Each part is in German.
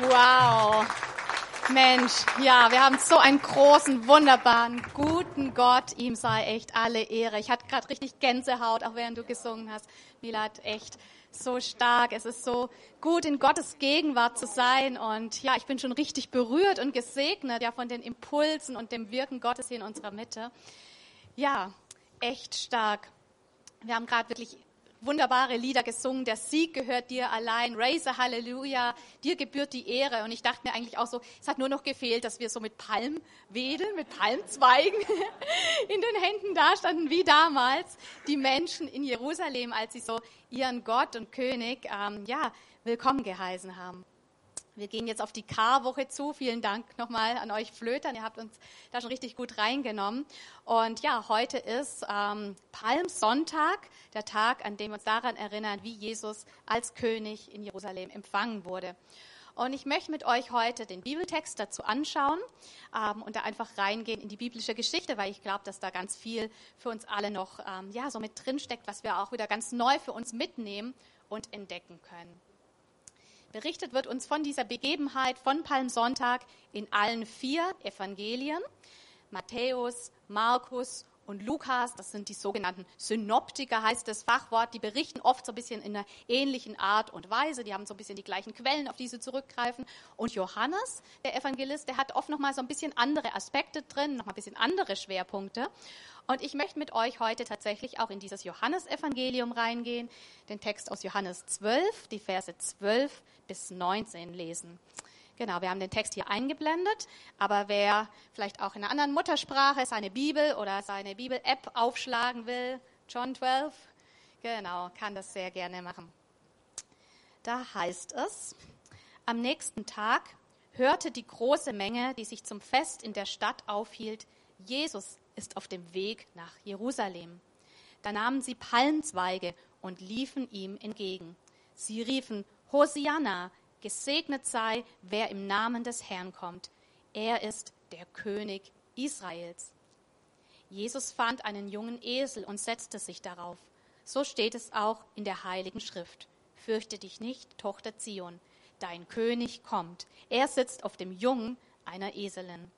Wow. Mensch, ja, wir haben so einen großen, wunderbaren, guten Gott. Ihm sei echt alle Ehre. Ich hatte gerade richtig Gänsehaut, auch während du gesungen hast. Milad, echt so stark. Es ist so gut, in Gottes Gegenwart zu sein. Und ja, ich bin schon richtig berührt und gesegnet, ja, von den Impulsen und dem Wirken Gottes hier in unserer Mitte. Ja, echt stark. Wir haben gerade wirklich wunderbare Lieder gesungen. Der Sieg gehört dir allein. Raise Halleluja. Dir gebührt die Ehre. Und ich dachte mir eigentlich auch so, es hat nur noch gefehlt, dass wir so mit Palm wedeln, mit Palmzweigen in den Händen dastanden, wie damals die Menschen in Jerusalem, als sie so ihren Gott und König, ähm, ja, willkommen geheißen haben. Wir gehen jetzt auf die Karwoche zu. Vielen Dank nochmal an euch Flötern. Ihr habt uns da schon richtig gut reingenommen. Und ja, heute ist ähm, Palmsonntag, der Tag, an dem wir uns daran erinnern, wie Jesus als König in Jerusalem empfangen wurde. Und ich möchte mit euch heute den Bibeltext dazu anschauen ähm, und da einfach reingehen in die biblische Geschichte, weil ich glaube, dass da ganz viel für uns alle noch ähm, ja, so mit drinsteckt, was wir auch wieder ganz neu für uns mitnehmen und entdecken können. Berichtet wird uns von dieser Begebenheit von Palmsonntag in allen vier Evangelien. Matthäus, Markus und Lukas, das sind die sogenannten Synoptiker, heißt das Fachwort, die berichten oft so ein bisschen in einer ähnlichen Art und Weise, die haben so ein bisschen die gleichen Quellen, auf die sie zurückgreifen. Und Johannes, der Evangelist, der hat oft noch mal so ein bisschen andere Aspekte drin, noch mal ein bisschen andere Schwerpunkte. Und ich möchte mit euch heute tatsächlich auch in dieses Johannesevangelium reingehen, den Text aus Johannes 12, die Verse 12 bis 19 lesen. Genau, wir haben den Text hier eingeblendet, aber wer vielleicht auch in einer anderen Muttersprache seine Bibel oder seine Bibel-App aufschlagen will, John 12, genau, kann das sehr gerne machen. Da heißt es, am nächsten Tag hörte die große Menge, die sich zum Fest in der Stadt aufhielt, Jesus ist auf dem Weg nach Jerusalem. Da nahmen sie Palmzweige und liefen ihm entgegen. Sie riefen, Hosianna, gesegnet sei, wer im Namen des Herrn kommt. Er ist der König Israels. Jesus fand einen jungen Esel und setzte sich darauf. So steht es auch in der Heiligen Schrift. Fürchte dich nicht, Tochter Zion, dein König kommt. Er sitzt auf dem Jungen einer Eselin.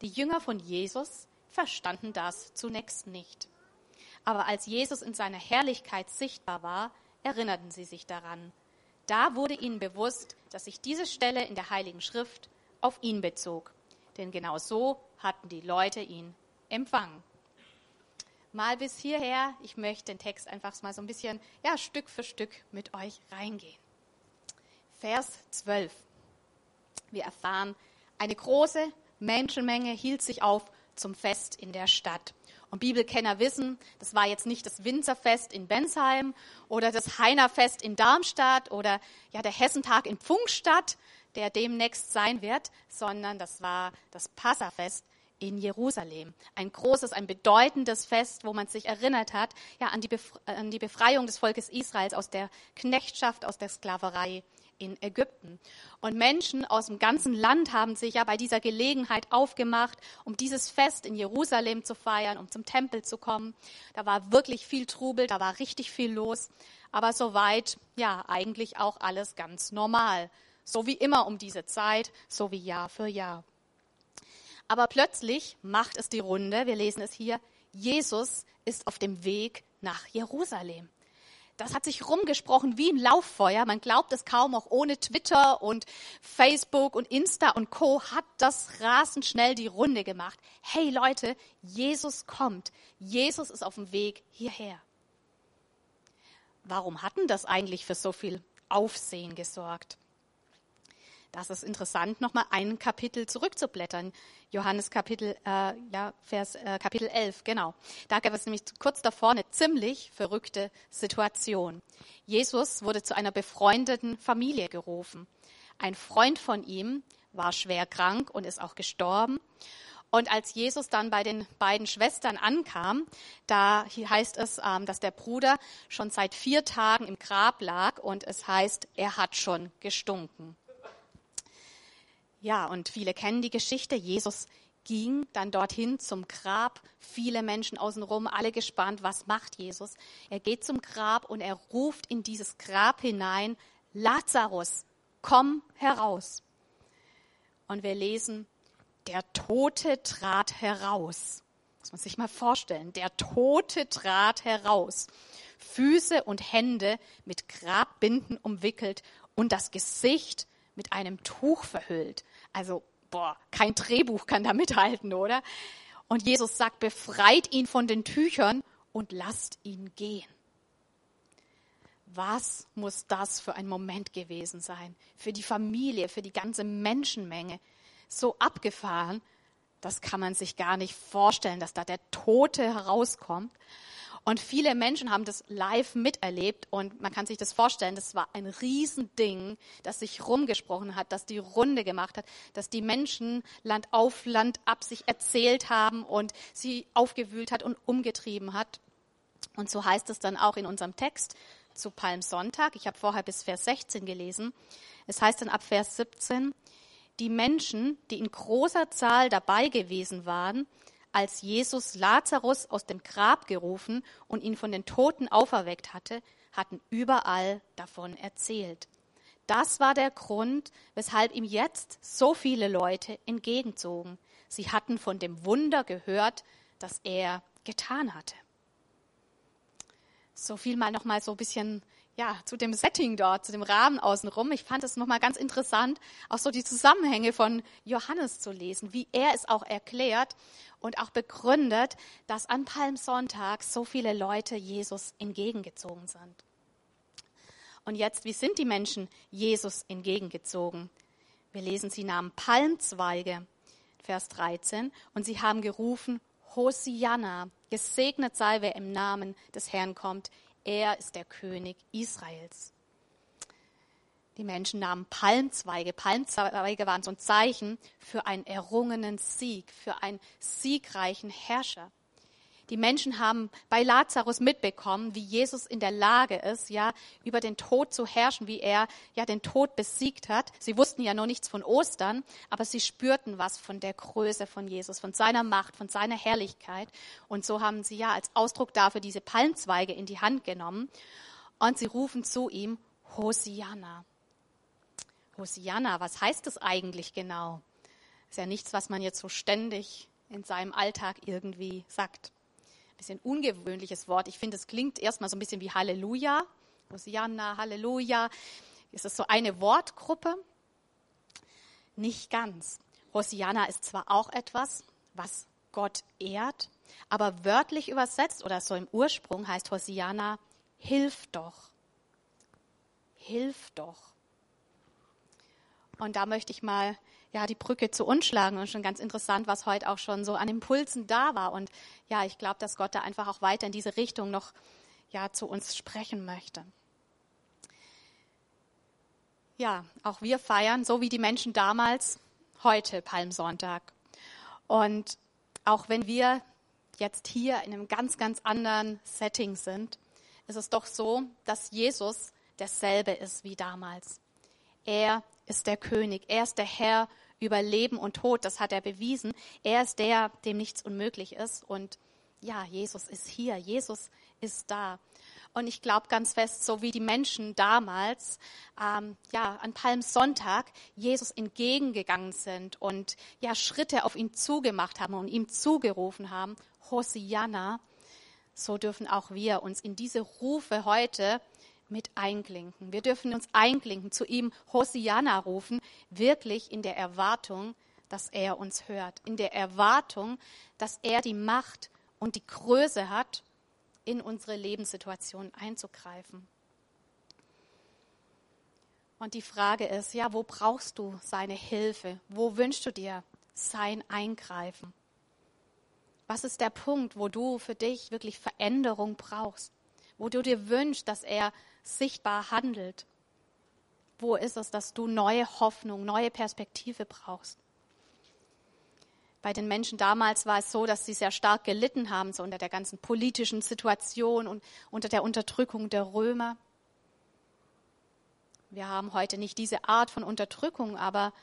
Die Jünger von Jesus verstanden das zunächst nicht. Aber als Jesus in seiner Herrlichkeit sichtbar war, erinnerten sie sich daran. Da wurde ihnen bewusst, dass sich diese Stelle in der Heiligen Schrift auf ihn bezog. Denn genau so hatten die Leute ihn empfangen. Mal bis hierher. Ich möchte den Text einfach mal so ein bisschen, ja, Stück für Stück mit euch reingehen. Vers 12. Wir erfahren, eine große Menschenmenge hielt sich auf zum Fest in der Stadt. Und Bibelkenner wissen, das war jetzt nicht das Winzerfest in Bensheim oder das Heinerfest in Darmstadt oder ja, der Hessentag in Pfungstadt, der demnächst sein wird, sondern das war das Passafest in Jerusalem. Ein großes, ein bedeutendes Fest, wo man sich erinnert hat ja, an, die an die Befreiung des Volkes Israels aus der Knechtschaft, aus der Sklaverei in Ägypten. Und Menschen aus dem ganzen Land haben sich ja bei dieser Gelegenheit aufgemacht, um dieses Fest in Jerusalem zu feiern, um zum Tempel zu kommen. Da war wirklich viel Trubel, da war richtig viel los. Aber soweit, ja, eigentlich auch alles ganz normal. So wie immer um diese Zeit, so wie Jahr für Jahr. Aber plötzlich macht es die Runde, wir lesen es hier, Jesus ist auf dem Weg nach Jerusalem das hat sich rumgesprochen wie ein Lauffeuer. Man glaubt es kaum, auch ohne Twitter und Facebook und Insta und Co. hat das rasend schnell die Runde gemacht. Hey Leute, Jesus kommt. Jesus ist auf dem Weg hierher. Warum hatten das eigentlich für so viel Aufsehen gesorgt? Das ist interessant, nochmal ein Kapitel zurückzublättern. Johannes Kapitel, äh, ja, Vers, äh, Kapitel 11, genau. Da gab es nämlich kurz davor eine ziemlich verrückte Situation. Jesus wurde zu einer befreundeten Familie gerufen. Ein Freund von ihm war schwer krank und ist auch gestorben. Und als Jesus dann bei den beiden Schwestern ankam, da heißt es, ähm, dass der Bruder schon seit vier Tagen im Grab lag und es heißt, er hat schon gestunken. Ja, und viele kennen die Geschichte. Jesus ging dann dorthin zum Grab, viele Menschen außenrum, alle gespannt, was macht Jesus? Er geht zum Grab und er ruft in dieses Grab hinein, Lazarus, komm heraus. Und wir lesen, der Tote trat heraus. Muss man sich mal vorstellen. Der Tote trat heraus. Füße und Hände mit Grabbinden umwickelt und das Gesicht mit einem Tuch verhüllt. Also, boah, kein Drehbuch kann da mithalten, oder? Und Jesus sagt, befreit ihn von den Tüchern und lasst ihn gehen. Was muss das für ein Moment gewesen sein? Für die Familie, für die ganze Menschenmenge. So abgefahren, das kann man sich gar nicht vorstellen, dass da der Tote herauskommt. Und viele Menschen haben das live miterlebt und man kann sich das vorstellen, das war ein Riesending, das sich rumgesprochen hat, das die Runde gemacht hat, dass die Menschen Land auf Land ab sich erzählt haben und sie aufgewühlt hat und umgetrieben hat. Und so heißt es dann auch in unserem Text zu Palmsonntag. Ich habe vorher bis Vers 16 gelesen. Es heißt dann ab Vers 17, die Menschen, die in großer Zahl dabei gewesen waren, als Jesus Lazarus aus dem Grab gerufen und ihn von den Toten auferweckt hatte, hatten überall davon erzählt. Das war der Grund, weshalb ihm jetzt so viele Leute entgegenzogen. Sie hatten von dem Wunder gehört, das er getan hatte. So viel mal noch mal so ein bisschen ja, zu dem Setting dort, zu dem Rahmen außenrum. Ich fand es nochmal ganz interessant, auch so die Zusammenhänge von Johannes zu lesen, wie er es auch erklärt und auch begründet, dass an Palmsonntag so viele Leute Jesus entgegengezogen sind. Und jetzt, wie sind die Menschen Jesus entgegengezogen? Wir lesen, sie nahmen Palmzweige, Vers 13, und sie haben gerufen, Hosianna, gesegnet sei, wer im Namen des Herrn kommt, er ist der König Israels. Die Menschen nahmen Palmzweige. Palmzweige waren so ein Zeichen für einen errungenen Sieg, für einen siegreichen Herrscher. Die Menschen haben bei Lazarus mitbekommen, wie Jesus in der Lage ist, ja, über den Tod zu herrschen, wie er ja den Tod besiegt hat. Sie wussten ja noch nichts von Ostern, aber sie spürten was von der Größe von Jesus, von seiner Macht, von seiner Herrlichkeit. Und so haben sie ja als Ausdruck dafür diese Palmzweige in die Hand genommen und sie rufen zu ihm Hosianna. Hosianna, was heißt das eigentlich genau? Ist ja nichts, was man jetzt so ständig in seinem Alltag irgendwie sagt bisschen ungewöhnliches Wort. Ich finde, es klingt erstmal so ein bisschen wie Halleluja. Hosianna, Halleluja. Ist es so eine Wortgruppe? Nicht ganz. Hosianna ist zwar auch etwas, was Gott ehrt, aber wörtlich übersetzt oder so im Ursprung heißt Hosianna, hilf doch. Hilf doch. Und da möchte ich mal ja, die Brücke zu uns schlagen. Und schon ganz interessant, was heute auch schon so an Impulsen da war. Und ja, ich glaube, dass Gott da einfach auch weiter in diese Richtung noch ja, zu uns sprechen möchte. Ja, auch wir feiern, so wie die Menschen damals, heute Palmsonntag. Und auch wenn wir jetzt hier in einem ganz, ganz anderen Setting sind, ist es doch so, dass Jesus derselbe ist wie damals. Er ist der König, er ist der Herr über Leben und Tod. Das hat er bewiesen. Er ist der, dem nichts unmöglich ist. Und ja, Jesus ist hier. Jesus ist da. Und ich glaube ganz fest, so wie die Menschen damals ähm, ja an Palmsonntag Jesus entgegengegangen sind und ja Schritte auf ihn zugemacht haben und ihm zugerufen haben, Hosianna, so dürfen auch wir uns in diese Rufe heute mit einklinken. Wir dürfen uns einklinken, zu ihm Hosianna rufen, wirklich in der Erwartung, dass er uns hört, in der Erwartung, dass er die Macht und die Größe hat, in unsere Lebenssituation einzugreifen. Und die Frage ist, ja, wo brauchst du seine Hilfe? Wo wünschst du dir sein Eingreifen? Was ist der Punkt, wo du für dich wirklich Veränderung brauchst? Wo du dir wünschst, dass er sichtbar handelt? Wo ist es, dass du neue Hoffnung, neue Perspektive brauchst? Bei den Menschen damals war es so, dass sie sehr stark gelitten haben, so unter der ganzen politischen Situation und unter der Unterdrückung der Römer. Wir haben heute nicht diese Art von Unterdrückung, aber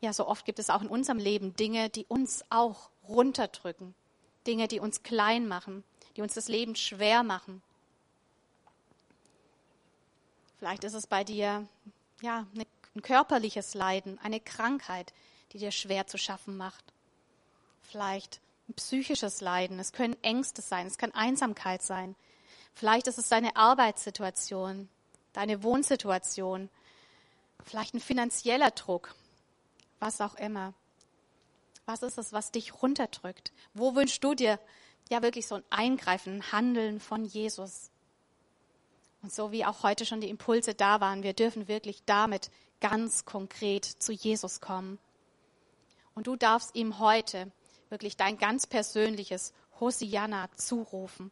ja, so oft gibt es auch in unserem Leben Dinge, die uns auch runterdrücken, Dinge, die uns klein machen, die uns das Leben schwer machen. Vielleicht ist es bei dir ja eine ein körperliches Leiden, eine Krankheit, die dir schwer zu schaffen macht. Vielleicht ein psychisches Leiden, es können Ängste sein, es kann Einsamkeit sein. Vielleicht ist es deine Arbeitssituation, deine Wohnsituation, vielleicht ein finanzieller Druck, was auch immer. Was ist es, was dich runterdrückt? Wo wünschst du dir ja wirklich so ein Eingreifen, ein Handeln von Jesus? Und so wie auch heute schon die Impulse da waren, wir dürfen wirklich damit ganz konkret zu Jesus kommen. Und du darfst ihm heute wirklich dein ganz persönliches Hosianna zurufen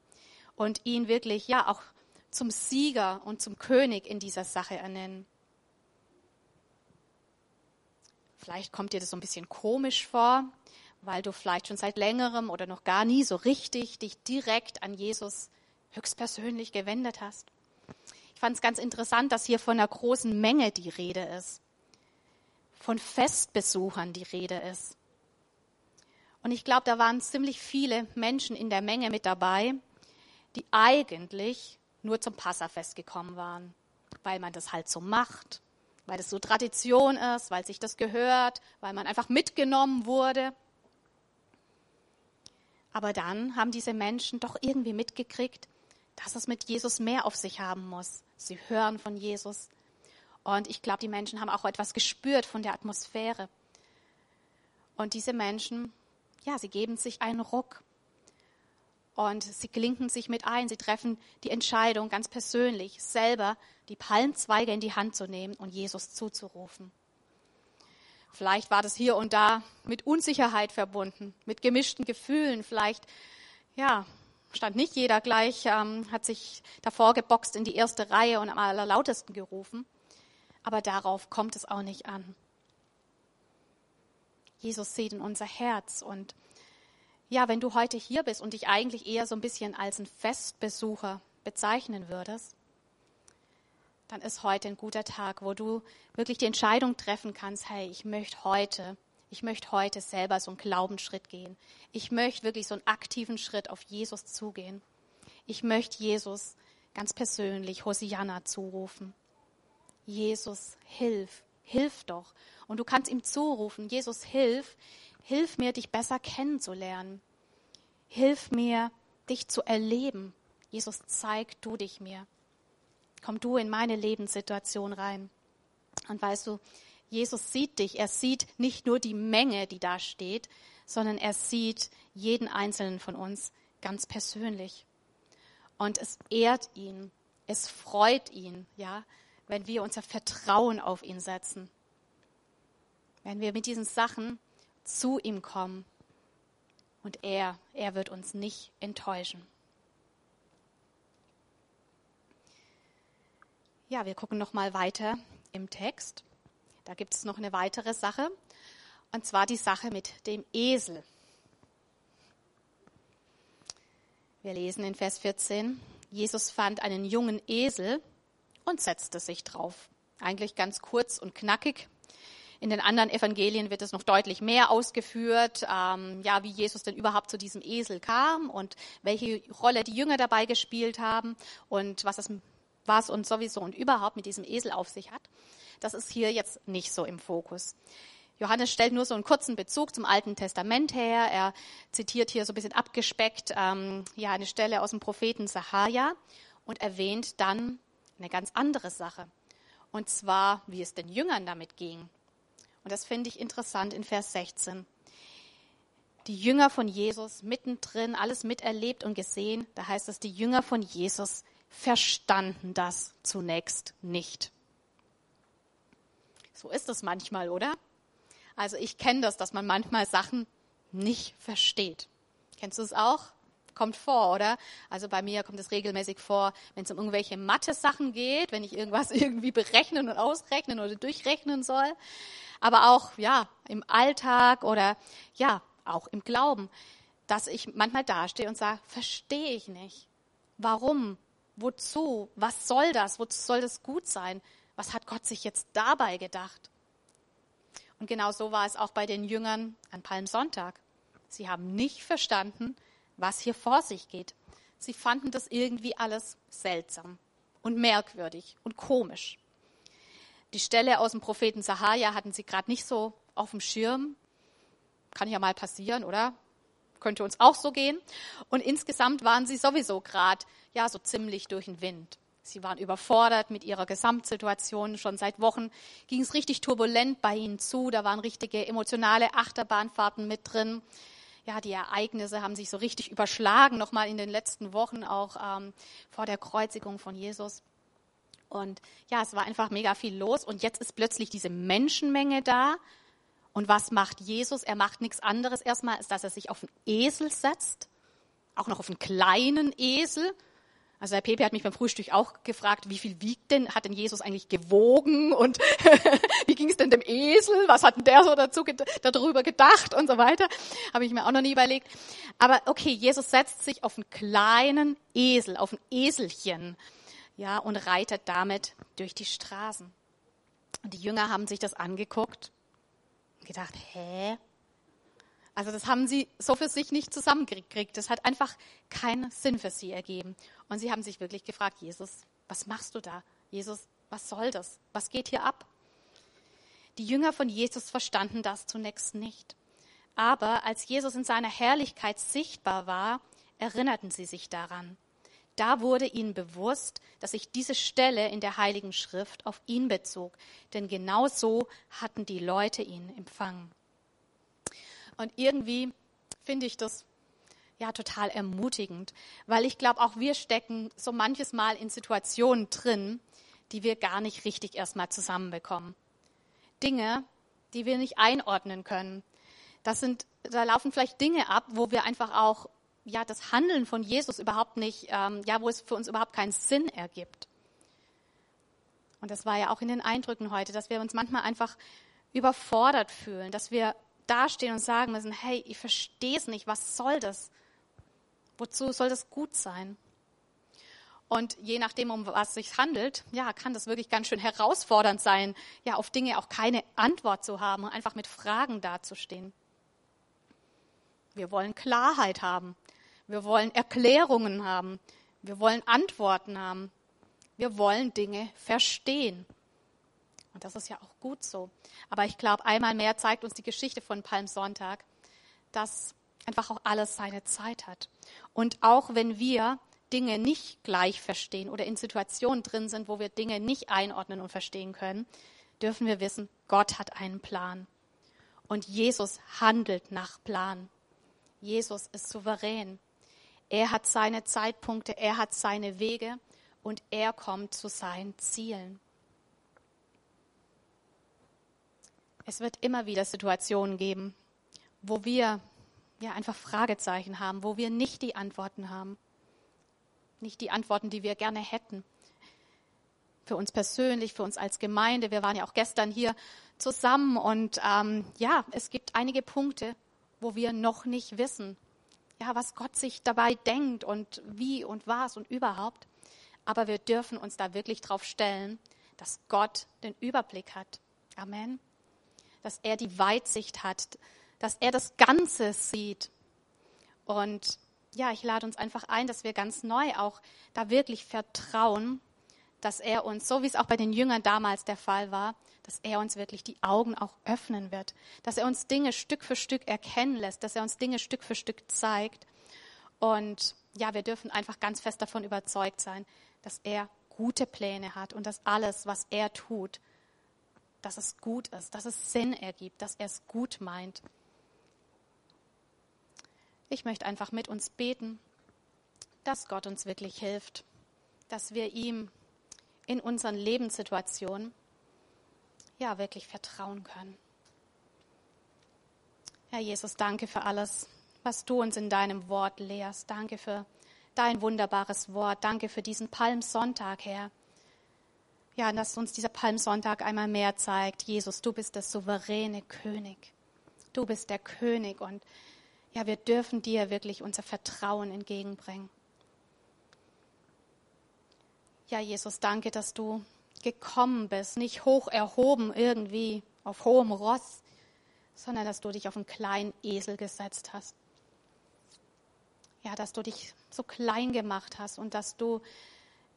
und ihn wirklich ja auch zum Sieger und zum König in dieser Sache ernennen. Vielleicht kommt dir das so ein bisschen komisch vor, weil du vielleicht schon seit längerem oder noch gar nie so richtig dich direkt an Jesus höchstpersönlich gewendet hast. Ich fand es ganz interessant, dass hier von einer großen Menge die Rede ist, von Festbesuchern die Rede ist. Und ich glaube, da waren ziemlich viele Menschen in der Menge mit dabei, die eigentlich nur zum Passafest gekommen waren, weil man das halt so macht, weil das so Tradition ist, weil sich das gehört, weil man einfach mitgenommen wurde. Aber dann haben diese Menschen doch irgendwie mitgekriegt, dass es mit Jesus mehr auf sich haben muss. Sie hören von Jesus. Und ich glaube, die Menschen haben auch etwas gespürt von der Atmosphäre. Und diese Menschen, ja, sie geben sich einen Ruck. Und sie klinken sich mit ein. Sie treffen die Entscheidung ganz persönlich, selber die Palmzweige in die Hand zu nehmen und Jesus zuzurufen. Vielleicht war das hier und da mit Unsicherheit verbunden, mit gemischten Gefühlen. Vielleicht, ja, stand nicht jeder gleich, ähm, hat sich davor geboxt in die erste Reihe und am allerlautesten gerufen. Aber darauf kommt es auch nicht an. Jesus sieht in unser Herz und ja, wenn du heute hier bist und dich eigentlich eher so ein bisschen als ein Festbesucher bezeichnen würdest, dann ist heute ein guter Tag, wo du wirklich die Entscheidung treffen kannst, hey, ich möchte heute, ich möchte heute selber so einen Glaubensschritt gehen. Ich möchte wirklich so einen aktiven Schritt auf Jesus zugehen. Ich möchte Jesus ganz persönlich Hosianna zurufen. Jesus, hilf, hilf doch. Und du kannst ihm zurufen, Jesus, hilf, hilf mir, dich besser kennenzulernen. Hilf mir, dich zu erleben. Jesus, zeig du dich mir komm du in meine Lebenssituation rein. Und weißt du, Jesus sieht dich. Er sieht nicht nur die Menge, die da steht, sondern er sieht jeden einzelnen von uns ganz persönlich. Und es ehrt ihn, es freut ihn, ja, wenn wir unser Vertrauen auf ihn setzen. Wenn wir mit diesen Sachen zu ihm kommen. Und er, er wird uns nicht enttäuschen. Ja, wir gucken noch mal weiter im Text. Da gibt es noch eine weitere Sache, und zwar die Sache mit dem Esel. Wir lesen in Vers 14, Jesus fand einen jungen Esel und setzte sich drauf. Eigentlich ganz kurz und knackig. In den anderen Evangelien wird es noch deutlich mehr ausgeführt, ähm, ja, wie Jesus denn überhaupt zu diesem Esel kam und welche Rolle die Jünger dabei gespielt haben und was das was und sowieso und überhaupt mit diesem Esel auf sich hat. Das ist hier jetzt nicht so im Fokus. Johannes stellt nur so einen kurzen Bezug zum Alten Testament her. Er zitiert hier so ein bisschen abgespeckt ähm, ja eine Stelle aus dem Propheten Sahaja und erwähnt dann eine ganz andere Sache. Und zwar, wie es den Jüngern damit ging. Und das finde ich interessant in Vers 16. Die Jünger von Jesus mittendrin, alles miterlebt und gesehen. Da heißt es, die Jünger von Jesus verstanden das zunächst nicht. So ist es manchmal, oder? Also ich kenne das, dass man manchmal Sachen nicht versteht. Kennst du es auch? Kommt vor, oder? Also bei mir kommt es regelmäßig vor, wenn es um irgendwelche Mathe-Sachen geht, wenn ich irgendwas irgendwie berechnen und ausrechnen oder durchrechnen soll. Aber auch, ja, im Alltag oder, ja, auch im Glauben, dass ich manchmal dastehe und sage, verstehe ich nicht. Warum wozu? Was soll das? Wozu soll das gut sein? Was hat Gott sich jetzt dabei gedacht? Und genau so war es auch bei den Jüngern an Palmsonntag. Sie haben nicht verstanden, was hier vor sich geht. Sie fanden das irgendwie alles seltsam und merkwürdig und komisch. Die Stelle aus dem Propheten Sahaja hatten sie gerade nicht so auf dem Schirm. Kann ja mal passieren, oder? Könnte uns auch so gehen. Und insgesamt waren sie sowieso gerade, ja, so ziemlich durch den Wind. Sie waren überfordert mit ihrer Gesamtsituation. Schon seit Wochen ging es richtig turbulent bei ihnen zu. Da waren richtige emotionale Achterbahnfahrten mit drin. Ja, die Ereignisse haben sich so richtig überschlagen, nochmal in den letzten Wochen, auch ähm, vor der Kreuzigung von Jesus. Und ja, es war einfach mega viel los. Und jetzt ist plötzlich diese Menschenmenge da. Und was macht Jesus? Er macht nichts anderes erstmal, als dass er sich auf einen Esel setzt. Auch noch auf einen kleinen Esel. Also der Pepe hat mich beim Frühstück auch gefragt, wie viel wiegt denn, hat denn Jesus eigentlich gewogen und wie ging es denn dem Esel? Was hat denn der so dazu, darüber gedacht und so weiter? Habe ich mir auch noch nie überlegt. Aber okay, Jesus setzt sich auf einen kleinen Esel, auf ein Eselchen ja, und reitet damit durch die Straßen. Und die Jünger haben sich das angeguckt gedacht, hä? Also das haben sie so für sich nicht zusammengekriegt. Das hat einfach keinen Sinn für sie ergeben. Und sie haben sich wirklich gefragt, Jesus, was machst du da? Jesus, was soll das? Was geht hier ab? Die Jünger von Jesus verstanden das zunächst nicht. Aber als Jesus in seiner Herrlichkeit sichtbar war, erinnerten sie sich daran. Da wurde ihnen bewusst, dass sich diese Stelle in der Heiligen Schrift auf ihn bezog, denn genau so hatten die Leute ihn empfangen. Und irgendwie finde ich das ja total ermutigend, weil ich glaube, auch wir stecken so manches Mal in Situationen drin, die wir gar nicht richtig erstmal zusammenbekommen. Dinge, die wir nicht einordnen können. Das sind, da laufen vielleicht Dinge ab, wo wir einfach auch ja das Handeln von Jesus überhaupt nicht, ähm, ja, wo es für uns überhaupt keinen Sinn ergibt. Und das war ja auch in den Eindrücken heute, dass wir uns manchmal einfach überfordert fühlen, dass wir dastehen und sagen müssen, hey, ich verstehe es nicht, was soll das? Wozu soll das gut sein? Und je nachdem, um was es sich handelt, ja, kann das wirklich ganz schön herausfordernd sein, ja, auf Dinge auch keine Antwort zu haben und einfach mit Fragen dazustehen. Wir wollen Klarheit haben. Wir wollen Erklärungen haben. Wir wollen Antworten haben. Wir wollen Dinge verstehen. Und das ist ja auch gut so. Aber ich glaube, einmal mehr zeigt uns die Geschichte von Palmsonntag, dass einfach auch alles seine Zeit hat. Und auch wenn wir Dinge nicht gleich verstehen oder in Situationen drin sind, wo wir Dinge nicht einordnen und verstehen können, dürfen wir wissen, Gott hat einen Plan. Und Jesus handelt nach Plan. Jesus ist souverän. Er hat seine Zeitpunkte, er hat seine Wege und er kommt zu seinen Zielen. Es wird immer wieder Situationen geben, wo wir ja einfach Fragezeichen haben, wo wir nicht die Antworten haben. Nicht die Antworten, die wir gerne hätten. Für uns persönlich, für uns als Gemeinde. Wir waren ja auch gestern hier zusammen und ähm, ja, es gibt einige Punkte, wo wir noch nicht wissen, ja, was Gott sich dabei denkt und wie und was und überhaupt. Aber wir dürfen uns da wirklich drauf stellen, dass Gott den Überblick hat. Amen dass er die Weitsicht hat, dass er das Ganze sieht. Und ja, ich lade uns einfach ein, dass wir ganz neu auch da wirklich vertrauen, dass er uns, so wie es auch bei den Jüngern damals der Fall war, dass er uns wirklich die Augen auch öffnen wird, dass er uns Dinge Stück für Stück erkennen lässt, dass er uns Dinge Stück für Stück zeigt. Und ja, wir dürfen einfach ganz fest davon überzeugt sein, dass er gute Pläne hat und dass alles, was er tut, dass es gut ist, dass es Sinn ergibt, dass er es gut meint. Ich möchte einfach mit uns beten, dass Gott uns wirklich hilft, dass wir ihm in unseren Lebenssituationen ja wirklich vertrauen können. Herr Jesus, danke für alles, was du uns in deinem Wort lehrst. Danke für dein wunderbares Wort. Danke für diesen Palmsonntag, Herr ja, dass uns dieser Palmsonntag einmal mehr zeigt, Jesus, du bist der souveräne König. Du bist der König und ja, wir dürfen dir wirklich unser Vertrauen entgegenbringen. Ja, Jesus, danke, dass du gekommen bist, nicht hoch erhoben irgendwie auf hohem Ross, sondern dass du dich auf einen kleinen Esel gesetzt hast. Ja, dass du dich so klein gemacht hast und dass du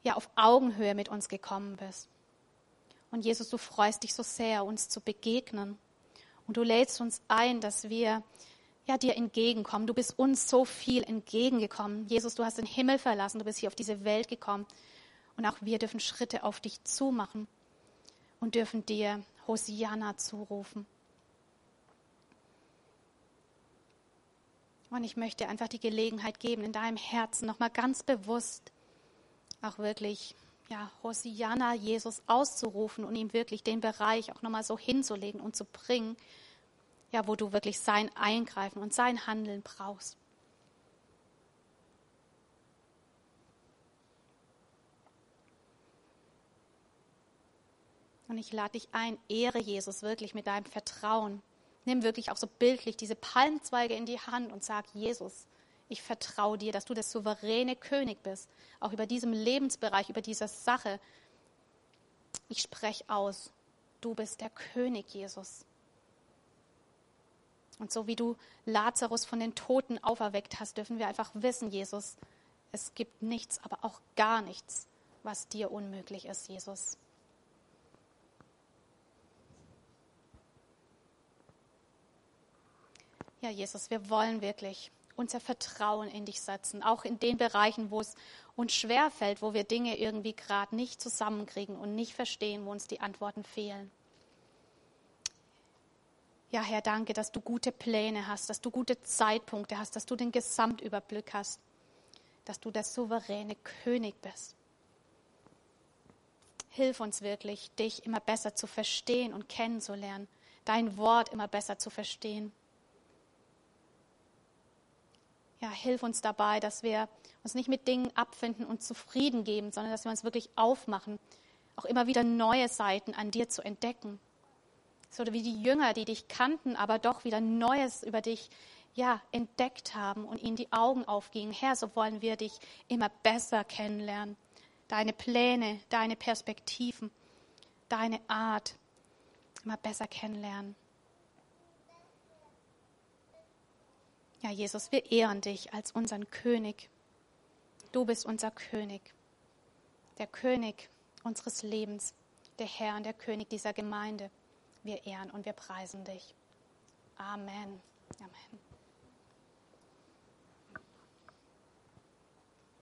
ja auf Augenhöhe mit uns gekommen bist. Und Jesus, du freust dich so sehr, uns zu begegnen. Und du lädst uns ein, dass wir ja, dir entgegenkommen. Du bist uns so viel entgegengekommen. Jesus, du hast den Himmel verlassen, du bist hier auf diese Welt gekommen. Und auch wir dürfen Schritte auf dich zumachen und dürfen dir Hosianna zurufen. Und ich möchte einfach die Gelegenheit geben, in deinem Herzen nochmal ganz bewusst auch wirklich, ja, Hosianna Jesus auszurufen und ihm wirklich den Bereich auch nochmal so hinzulegen und zu bringen, ja, wo du wirklich sein Eingreifen und sein Handeln brauchst. Und ich lade dich ein, ehre Jesus wirklich mit deinem Vertrauen. Nimm wirklich auch so bildlich diese Palmzweige in die Hand und sag, Jesus, ich vertraue dir, dass du der souveräne König bist, auch über diesem Lebensbereich, über diese Sache. Ich spreche aus, du bist der König, Jesus. Und so wie du Lazarus von den Toten auferweckt hast, dürfen wir einfach wissen, Jesus, es gibt nichts, aber auch gar nichts, was dir unmöglich ist, Jesus. Ja, Jesus, wir wollen wirklich unser Vertrauen in dich setzen, auch in den Bereichen, wo es uns schwerfällt, wo wir Dinge irgendwie gerade nicht zusammenkriegen und nicht verstehen, wo uns die Antworten fehlen. Ja, Herr, danke, dass du gute Pläne hast, dass du gute Zeitpunkte hast, dass du den Gesamtüberblick hast, dass du der souveräne König bist. Hilf uns wirklich, dich immer besser zu verstehen und kennenzulernen, dein Wort immer besser zu verstehen. Ja, hilf uns dabei, dass wir uns nicht mit Dingen abfinden und zufrieden geben, sondern dass wir uns wirklich aufmachen, auch immer wieder neue Seiten an dir zu entdecken so wie die Jünger, die dich kannten, aber doch wieder Neues über dich ja, entdeckt haben und ihnen die Augen aufgingen. Herr, so wollen wir dich immer besser kennenlernen. Deine Pläne, deine Perspektiven, deine Art immer besser kennenlernen. Ja, Jesus, wir ehren dich als unseren König. Du bist unser König, der König unseres Lebens, der Herr und der König dieser Gemeinde. Wir ehren und wir preisen dich. Amen. Amen.